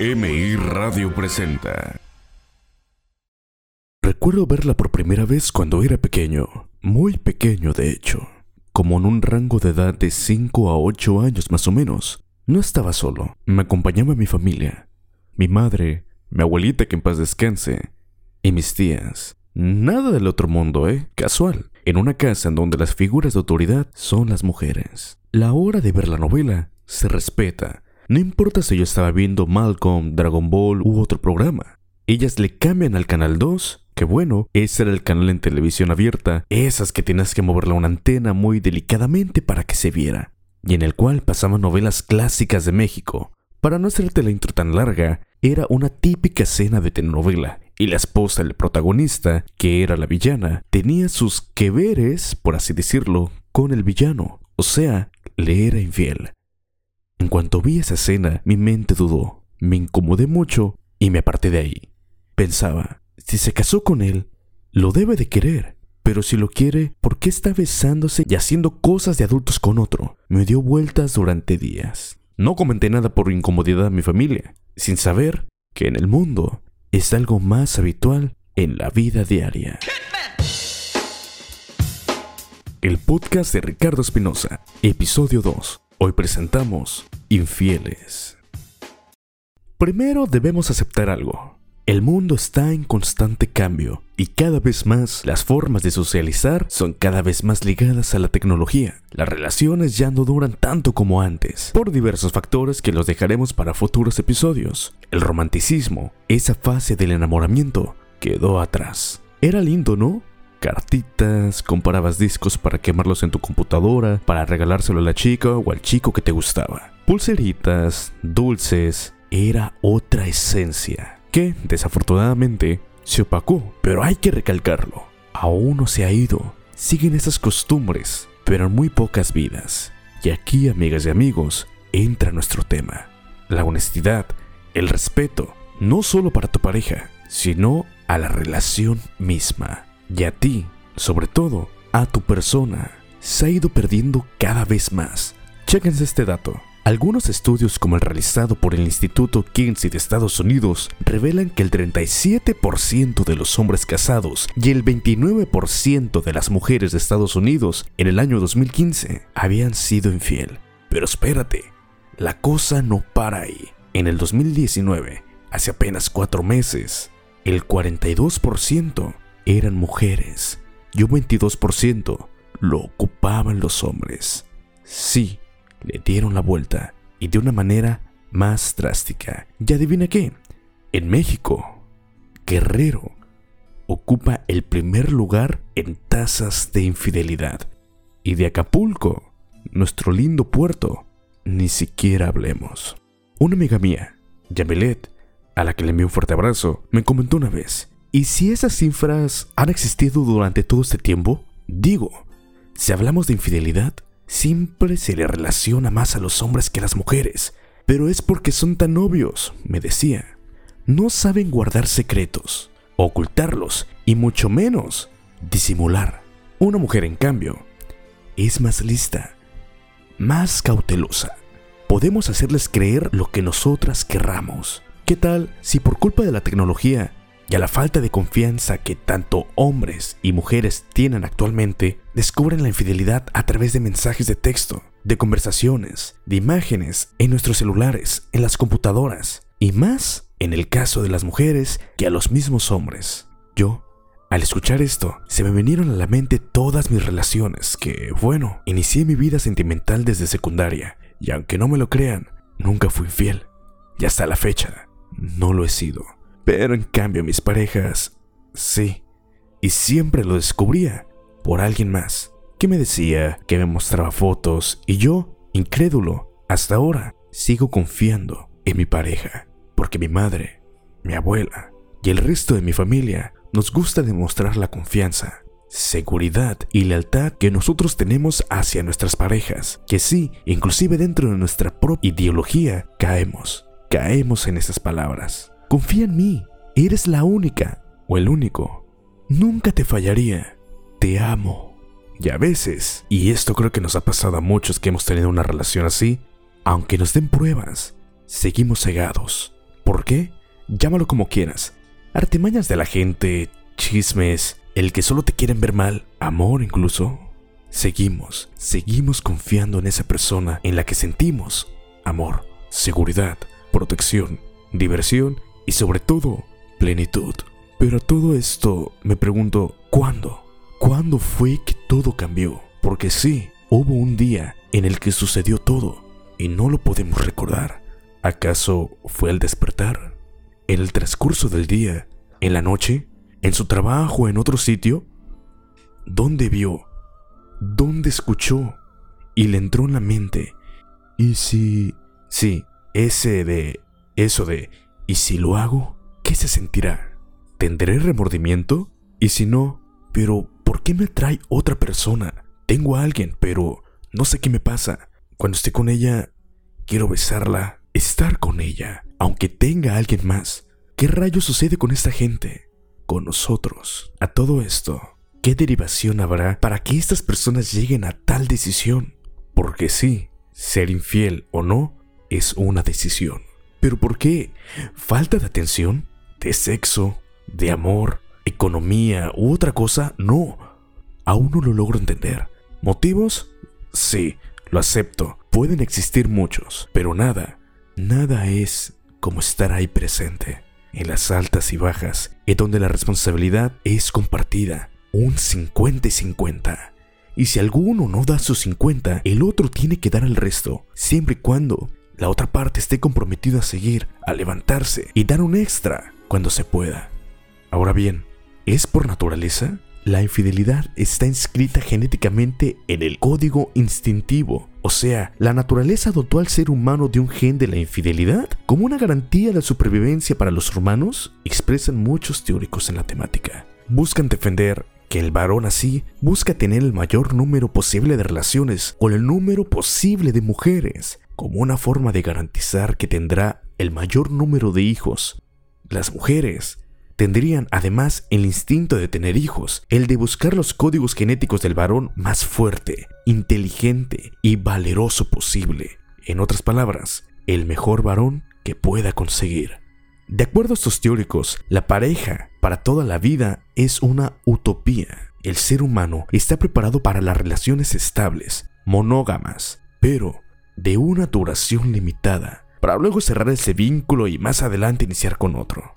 MI Radio presenta. Recuerdo verla por primera vez cuando era pequeño, muy pequeño de hecho, como en un rango de edad de 5 a 8 años más o menos. No estaba solo, me acompañaba mi familia, mi madre, mi abuelita que en paz descanse, y mis tías. Nada del otro mundo, ¿eh? Casual, en una casa en donde las figuras de autoridad son las mujeres. La hora de ver la novela se respeta no importa si yo estaba viendo Malcolm, Dragon Ball u otro programa. Ellas le cambian al canal 2, que bueno, ese era el canal en televisión abierta, esas que tenías que moverle una antena muy delicadamente para que se viera, y en el cual pasaban novelas clásicas de México. Para no hacerte la intro tan larga, era una típica escena de telenovela, y la esposa del protagonista, que era la villana, tenía sus que veres, por así decirlo, con el villano, o sea, le era infiel. En cuanto vi esa escena, mi mente dudó, me incomodé mucho y me aparté de ahí. Pensaba, si se casó con él, lo debe de querer. Pero si lo quiere, ¿por qué está besándose y haciendo cosas de adultos con otro? Me dio vueltas durante días. No comenté nada por incomodidad a mi familia, sin saber que en el mundo es algo más habitual en la vida diaria. El podcast de Ricardo Espinosa, episodio 2. Hoy presentamos Infieles. Primero debemos aceptar algo. El mundo está en constante cambio y cada vez más las formas de socializar son cada vez más ligadas a la tecnología. Las relaciones ya no duran tanto como antes, por diversos factores que los dejaremos para futuros episodios. El romanticismo, esa fase del enamoramiento, quedó atrás. Era lindo, ¿no? Cartitas, comparabas discos para quemarlos en tu computadora, para regalárselo a la chica o al chico que te gustaba. Pulseritas, dulces, era otra esencia que, desafortunadamente, se opacó. Pero hay que recalcarlo, aún no se ha ido. Siguen esas costumbres, pero en muy pocas vidas. Y aquí, amigas y amigos, entra nuestro tema. La honestidad, el respeto, no solo para tu pareja, sino a la relación misma y a ti, sobre todo a tu persona, se ha ido perdiendo cada vez más. Chéquense este dato. Algunos estudios como el realizado por el Instituto Kinsey de Estados Unidos revelan que el 37% de los hombres casados y el 29% de las mujeres de Estados Unidos en el año 2015 habían sido infiel. Pero espérate, la cosa no para ahí. En el 2019, hace apenas cuatro meses, el 42% eran mujeres y un 22% lo ocupaban los hombres. Sí, le dieron la vuelta y de una manera más drástica. ¿Y adivina qué? En México, Guerrero ocupa el primer lugar en tasas de infidelidad. Y de Acapulco, nuestro lindo puerto, ni siquiera hablemos. Una amiga mía, Yamilet, a la que le envié un fuerte abrazo, me comentó una vez ¿Y si esas cifras han existido durante todo este tiempo? Digo, si hablamos de infidelidad, siempre se le relaciona más a los hombres que a las mujeres, pero es porque son tan obvios, me decía. No saben guardar secretos, ocultarlos y mucho menos disimular. Una mujer, en cambio, es más lista, más cautelosa. Podemos hacerles creer lo que nosotras querramos. ¿Qué tal si por culpa de la tecnología y a la falta de confianza que tanto hombres y mujeres tienen actualmente, descubren la infidelidad a través de mensajes de texto, de conversaciones, de imágenes en nuestros celulares, en las computadoras, y más en el caso de las mujeres que a los mismos hombres. Yo, al escuchar esto, se me vinieron a la mente todas mis relaciones que, bueno, inicié mi vida sentimental desde secundaria, y aunque no me lo crean, nunca fui infiel. Y hasta la fecha, no lo he sido. Pero en cambio mis parejas, sí. Y siempre lo descubría por alguien más, que me decía, que me mostraba fotos, y yo, incrédulo, hasta ahora, sigo confiando en mi pareja, porque mi madre, mi abuela y el resto de mi familia nos gusta demostrar la confianza, seguridad y lealtad que nosotros tenemos hacia nuestras parejas, que sí, inclusive dentro de nuestra propia ideología, caemos, caemos en esas palabras. Confía en mí, eres la única o el único. Nunca te fallaría. Te amo. Y a veces, y esto creo que nos ha pasado a muchos que hemos tenido una relación así, aunque nos den pruebas, seguimos cegados. ¿Por qué? Llámalo como quieras. Artimañas de la gente, chismes, el que solo te quieren ver mal, amor incluso. Seguimos, seguimos confiando en esa persona en la que sentimos amor, seguridad, protección, diversión y sobre todo plenitud. Pero todo esto me pregunto, ¿cuándo? ¿Cuándo fue que todo cambió? Porque sí, hubo un día en el que sucedió todo y no lo podemos recordar. ¿Acaso fue al despertar? ¿En el transcurso del día? ¿En la noche? ¿En su trabajo? ¿En otro sitio? ¿Dónde vio? ¿Dónde escuchó? Y le entró en la mente. ¿Y si... Sí, ese de... Eso de... ¿Y si lo hago? ¿Qué se sentirá? ¿Tendré remordimiento? Y si no, pero ¿por qué me atrae otra persona? Tengo a alguien, pero no sé qué me pasa. Cuando esté con ella, quiero besarla, estar con ella, aunque tenga a alguien más. ¿Qué rayos sucede con esta gente? Con nosotros. A todo esto, ¿qué derivación habrá para que estas personas lleguen a tal decisión? Porque sí, ser infiel o no es una decisión. ¿Pero por qué? ¿Falta de atención? ¿De sexo? ¿De amor? ¿Economía u otra cosa? No. Aún no lo logro entender. ¿Motivos? Sí, lo acepto. Pueden existir muchos, pero nada, nada es como estar ahí presente, en las altas y bajas, en donde la responsabilidad es compartida, un 50 y 50. Y si alguno no da su 50, el otro tiene que dar el resto, siempre y cuando la otra parte esté comprometida a seguir, a levantarse y dar un extra cuando se pueda. Ahora bien, ¿es por naturaleza? La infidelidad está inscrita genéticamente en el código instintivo, o sea, la naturaleza dotó al ser humano de un gen de la infidelidad como una garantía de supervivencia para los humanos, expresan muchos teóricos en la temática. Buscan defender que el varón así busca tener el mayor número posible de relaciones con el número posible de mujeres, como una forma de garantizar que tendrá el mayor número de hijos. Las mujeres tendrían además el instinto de tener hijos, el de buscar los códigos genéticos del varón más fuerte, inteligente y valeroso posible. En otras palabras, el mejor varón que pueda conseguir. De acuerdo a estos teóricos, la pareja para toda la vida es una utopía. El ser humano está preparado para las relaciones estables, monógamas, pero de una duración limitada, para luego cerrar ese vínculo y más adelante iniciar con otro.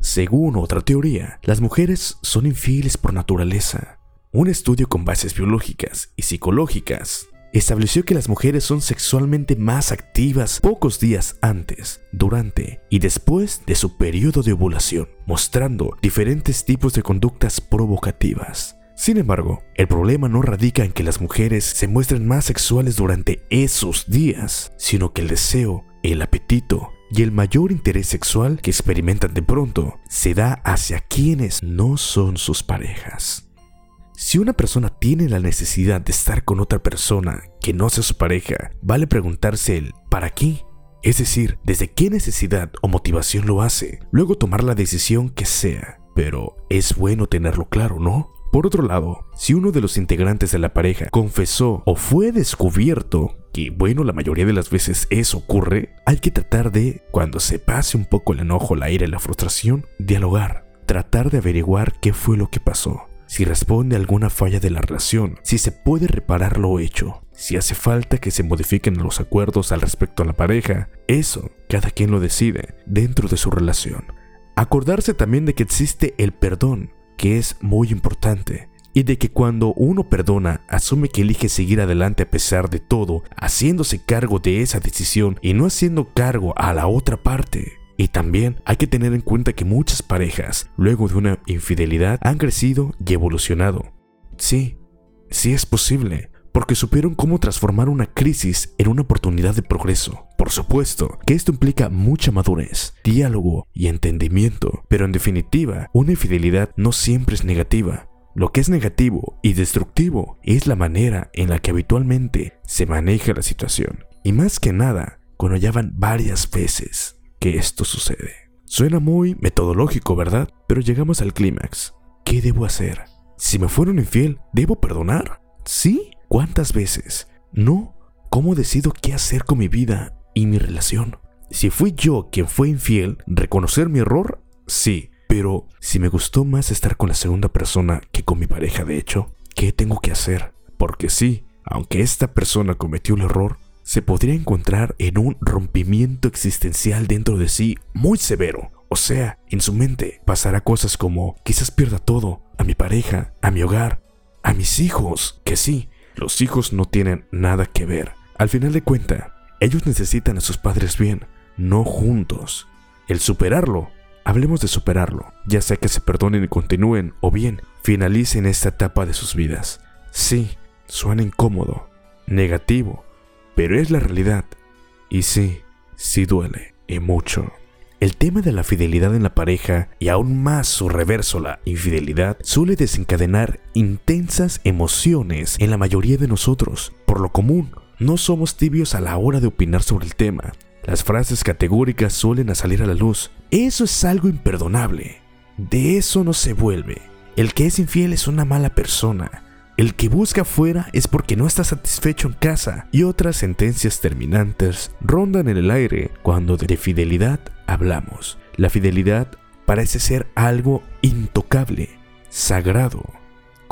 Según otra teoría, las mujeres son infieles por naturaleza. Un estudio con bases biológicas y psicológicas estableció que las mujeres son sexualmente más activas pocos días antes, durante y después de su periodo de ovulación, mostrando diferentes tipos de conductas provocativas. Sin embargo, el problema no radica en que las mujeres se muestren más sexuales durante esos días, sino que el deseo, el apetito y el mayor interés sexual que experimentan de pronto se da hacia quienes no son sus parejas. Si una persona tiene la necesidad de estar con otra persona que no sea su pareja, vale preguntarse el ¿para qué? Es decir, desde qué necesidad o motivación lo hace, luego tomar la decisión que sea. Pero es bueno tenerlo claro, ¿no? Por otro lado, si uno de los integrantes de la pareja confesó o fue descubierto, que bueno, la mayoría de las veces eso ocurre, hay que tratar de, cuando se pase un poco el enojo, la ira y la frustración, dialogar, tratar de averiguar qué fue lo que pasó, si responde alguna falla de la relación, si se puede reparar lo hecho, si hace falta que se modifiquen los acuerdos al respecto a la pareja, eso cada quien lo decide dentro de su relación. Acordarse también de que existe el perdón, que es muy importante, y de que cuando uno perdona, asume que elige seguir adelante a pesar de todo, haciéndose cargo de esa decisión y no haciendo cargo a la otra parte. Y también hay que tener en cuenta que muchas parejas, luego de una infidelidad, han crecido y evolucionado. Sí, sí es posible, porque supieron cómo transformar una crisis en una oportunidad de progreso. Por supuesto que esto implica mucha madurez, diálogo y entendimiento, pero en definitiva, una infidelidad no siempre es negativa. Lo que es negativo y destructivo es la manera en la que habitualmente se maneja la situación. Y más que nada, cuando ya van varias veces que esto sucede. Suena muy metodológico, ¿verdad? Pero llegamos al clímax. ¿Qué debo hacer? Si me fueron infiel, ¿debo perdonar? ¿Sí? ¿Cuántas veces? No. ¿Cómo decido qué hacer con mi vida y mi relación? Si fui yo quien fue infiel, reconocer mi error, sí. Pero si me gustó más estar con la segunda persona que con mi pareja, de hecho, ¿qué tengo que hacer? Porque sí, aunque esta persona cometió el error, se podría encontrar en un rompimiento existencial dentro de sí muy severo. O sea, en su mente pasará cosas como quizás pierda todo, a mi pareja, a mi hogar, a mis hijos, que sí, los hijos no tienen nada que ver. Al final de cuenta, ellos necesitan a sus padres bien, no juntos. El superarlo, hablemos de superarlo, ya sea que se perdonen y continúen o bien finalicen esta etapa de sus vidas. Sí, suena incómodo, negativo, pero es la realidad. Y sí, sí duele, y mucho. El tema de la fidelidad en la pareja y aún más su reverso, la infidelidad, suele desencadenar intensas emociones en la mayoría de nosotros. Por lo común, no somos tibios a la hora de opinar sobre el tema. Las frases categóricas suelen salir a la luz. Eso es algo imperdonable. De eso no se vuelve. El que es infiel es una mala persona. El que busca fuera es porque no está satisfecho en casa y otras sentencias terminantes rondan en el aire cuando de fidelidad hablamos. La fidelidad parece ser algo intocable, sagrado,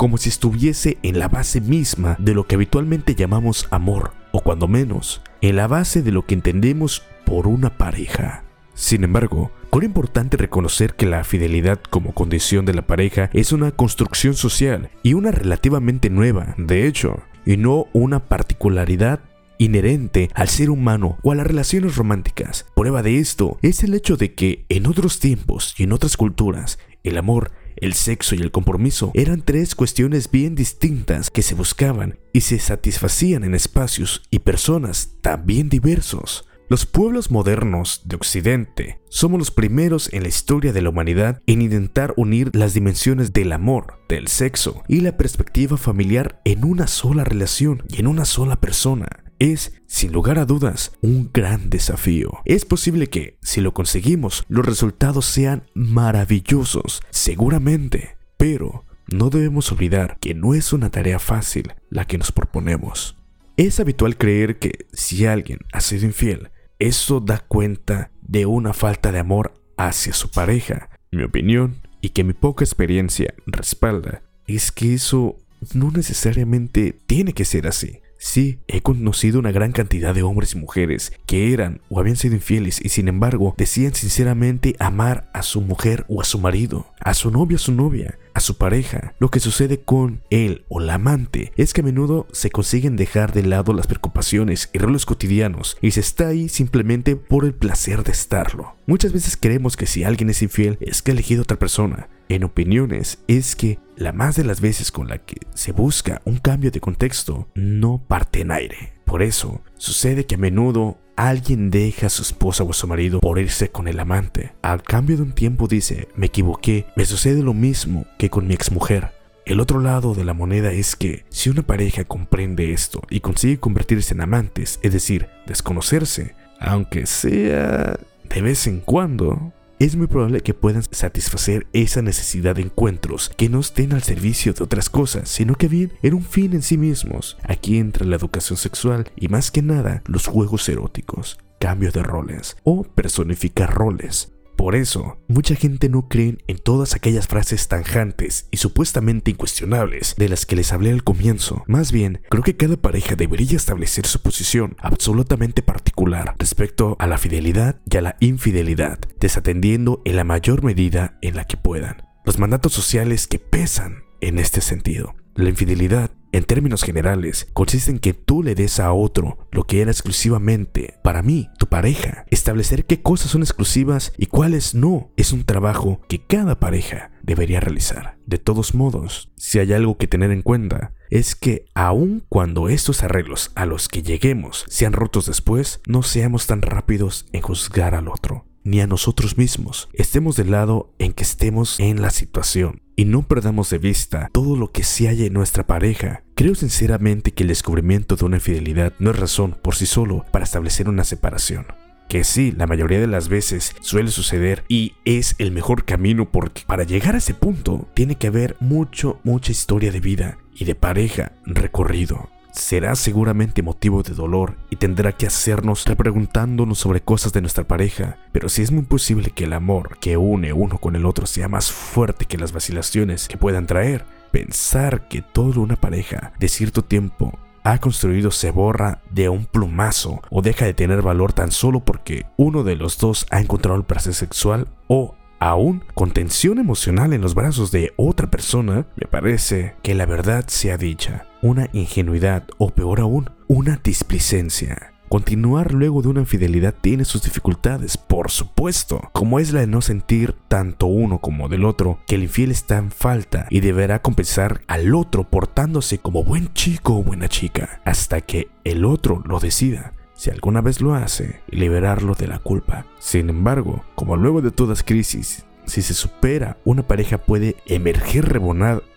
como si estuviese en la base misma de lo que habitualmente llamamos amor, o cuando menos, en la base de lo que entendemos por una pareja. Sin embargo, es importante reconocer que la fidelidad como condición de la pareja es una construcción social y una relativamente nueva, de hecho, y no una particularidad inherente al ser humano o a las relaciones románticas. Prueba de esto es el hecho de que en otros tiempos y en otras culturas, el amor, el sexo y el compromiso eran tres cuestiones bien distintas que se buscaban y se satisfacían en espacios y personas también diversos. Los pueblos modernos de Occidente somos los primeros en la historia de la humanidad en intentar unir las dimensiones del amor, del sexo y la perspectiva familiar en una sola relación y en una sola persona. Es, sin lugar a dudas, un gran desafío. Es posible que, si lo conseguimos, los resultados sean maravillosos, seguramente, pero no debemos olvidar que no es una tarea fácil la que nos proponemos. Es habitual creer que si alguien ha sido infiel, eso da cuenta de una falta de amor hacia su pareja. Mi opinión, y que mi poca experiencia respalda, es que eso no necesariamente tiene que ser así. Sí, he conocido una gran cantidad de hombres y mujeres que eran o habían sido infieles y sin embargo decían sinceramente amar a su mujer o a su marido, a su novio o a su novia, a su pareja. Lo que sucede con él o la amante es que a menudo se consiguen dejar de lado las preocupaciones y roles cotidianos y se está ahí simplemente por el placer de estarlo. Muchas veces creemos que si alguien es infiel es que ha elegido otra persona, en opiniones es que la más de las veces con la que se busca un cambio de contexto no parte en aire. Por eso, sucede que a menudo alguien deja a su esposa o a su marido por irse con el amante. Al cambio de un tiempo dice, me equivoqué, me sucede lo mismo que con mi exmujer. El otro lado de la moneda es que si una pareja comprende esto y consigue convertirse en amantes, es decir, desconocerse, aunque sea de vez en cuando, es muy probable que puedan satisfacer esa necesidad de encuentros que no estén al servicio de otras cosas, sino que bien en un fin en sí mismos. Aquí entra la educación sexual y más que nada los juegos eróticos, cambio de roles o personificar roles. Por eso, mucha gente no cree en todas aquellas frases tanjantes y supuestamente incuestionables de las que les hablé al comienzo. Más bien, creo que cada pareja debería establecer su posición absolutamente particular respecto a la fidelidad y a la infidelidad, desatendiendo en la mayor medida en la que puedan. Los mandatos sociales que pesan en este sentido. La infidelidad en términos generales, consiste en que tú le des a otro lo que era exclusivamente para mí, pareja. Establecer qué cosas son exclusivas y cuáles no es un trabajo que cada pareja debería realizar. De todos modos, si hay algo que tener en cuenta, es que aun cuando estos arreglos a los que lleguemos sean rotos después, no seamos tan rápidos en juzgar al otro ni a nosotros mismos. Estemos del lado en que estemos en la situación y no perdamos de vista todo lo que se haya en nuestra pareja. Creo sinceramente que el descubrimiento de una infidelidad no es razón por sí solo para establecer una separación. Que sí, la mayoría de las veces suele suceder y es el mejor camino porque para llegar a ese punto tiene que haber mucho, mucha historia de vida y de pareja recorrido. Será seguramente motivo de dolor y tendrá que hacernos repreguntándonos sobre cosas de nuestra pareja. Pero si es muy posible que el amor que une uno con el otro sea más fuerte que las vacilaciones que puedan traer, pensar que toda una pareja de cierto tiempo ha construido se borra de un plumazo o deja de tener valor tan solo porque uno de los dos ha encontrado el placer sexual o aún con tensión emocional en los brazos de otra persona, me parece que la verdad sea dicha, una ingenuidad o peor aún, una displicencia. Continuar luego de una infidelidad tiene sus dificultades, por supuesto, como es la de no sentir tanto uno como del otro que el infiel está en falta y deberá compensar al otro portándose como buen chico o buena chica, hasta que el otro lo decida si alguna vez lo hace, liberarlo de la culpa. Sin embargo, como luego de todas crisis, si se supera, una pareja puede emerger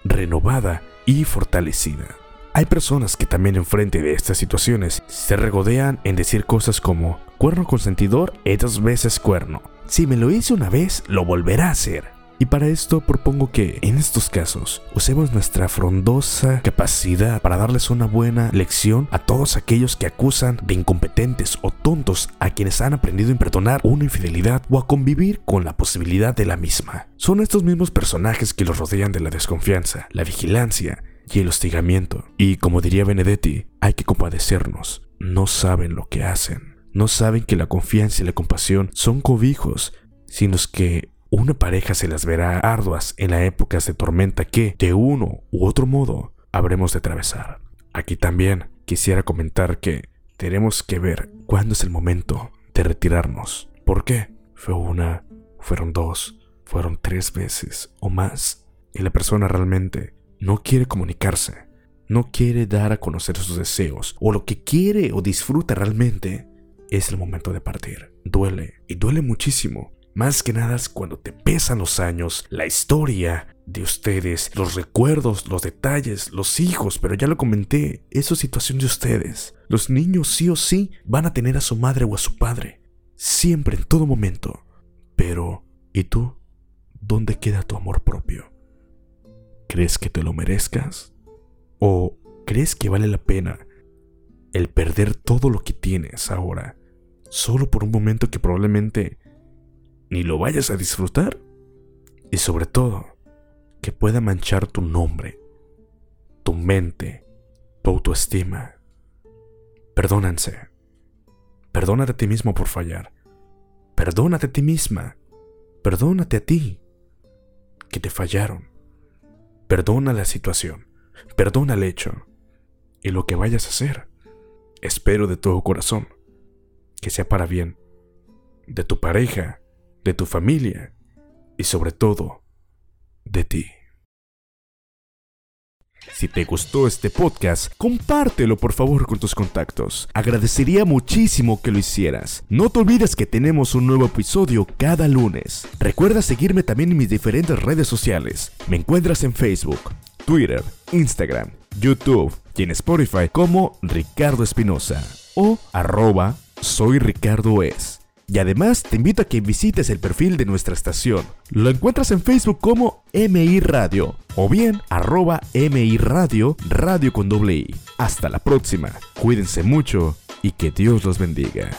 renovada y fortalecida. Hay personas que también enfrente de estas situaciones se regodean en decir cosas como cuerno consentidor es dos veces cuerno. Si me lo hice una vez, lo volverá a hacer. Y para esto propongo que, en estos casos, usemos nuestra frondosa capacidad para darles una buena lección a todos aquellos que acusan de incompetentes o tontos a quienes han aprendido a imperdonar una infidelidad o a convivir con la posibilidad de la misma. Son estos mismos personajes que los rodean de la desconfianza, la vigilancia y el hostigamiento. Y como diría Benedetti, hay que compadecernos. No saben lo que hacen. No saben que la confianza y la compasión son cobijos, sino que una pareja se las verá arduas en las épocas de tormenta que, de uno u otro modo, habremos de atravesar. Aquí también quisiera comentar que tenemos que ver cuándo es el momento de retirarnos. ¿Por qué? Fue una, fueron dos, fueron tres veces o más. Y la persona realmente no quiere comunicarse, no quiere dar a conocer sus deseos, o lo que quiere o disfruta realmente, es el momento de partir. Duele, y duele muchísimo, más que nada es cuando te pesan los años, la historia de ustedes, los recuerdos, los detalles, los hijos, pero ya lo comenté, eso es situación de ustedes. Los niños sí o sí van a tener a su madre o a su padre, siempre, en todo momento. Pero, ¿y tú? ¿Dónde queda tu amor propio? ¿Crees que te lo merezcas? ¿O crees que vale la pena el perder todo lo que tienes ahora, solo por un momento que probablemente ni lo vayas a disfrutar. Y sobre todo, que pueda manchar tu nombre, tu mente, tu autoestima. Perdónense. Perdónate a ti mismo por fallar. Perdónate a ti misma. Perdónate a ti. Que te fallaron. Perdona la situación. Perdona el hecho. Y lo que vayas a hacer. Espero de todo corazón que sea para bien de tu pareja, de tu familia y sobre todo de ti. Si te gustó este podcast, compártelo por favor con tus contactos. Agradecería muchísimo que lo hicieras. No te olvides que tenemos un nuevo episodio cada lunes. Recuerda seguirme también en mis diferentes redes sociales. Me encuentras en Facebook, Twitter, Instagram, YouTube y en Spotify como Ricardo Espinosa o arroba soy Ricardo Es. Y además te invito a que visites el perfil de nuestra estación. Lo encuentras en Facebook como MI Radio o bien arroba MI Radio, radio con doble I. Hasta la próxima, cuídense mucho y que Dios los bendiga.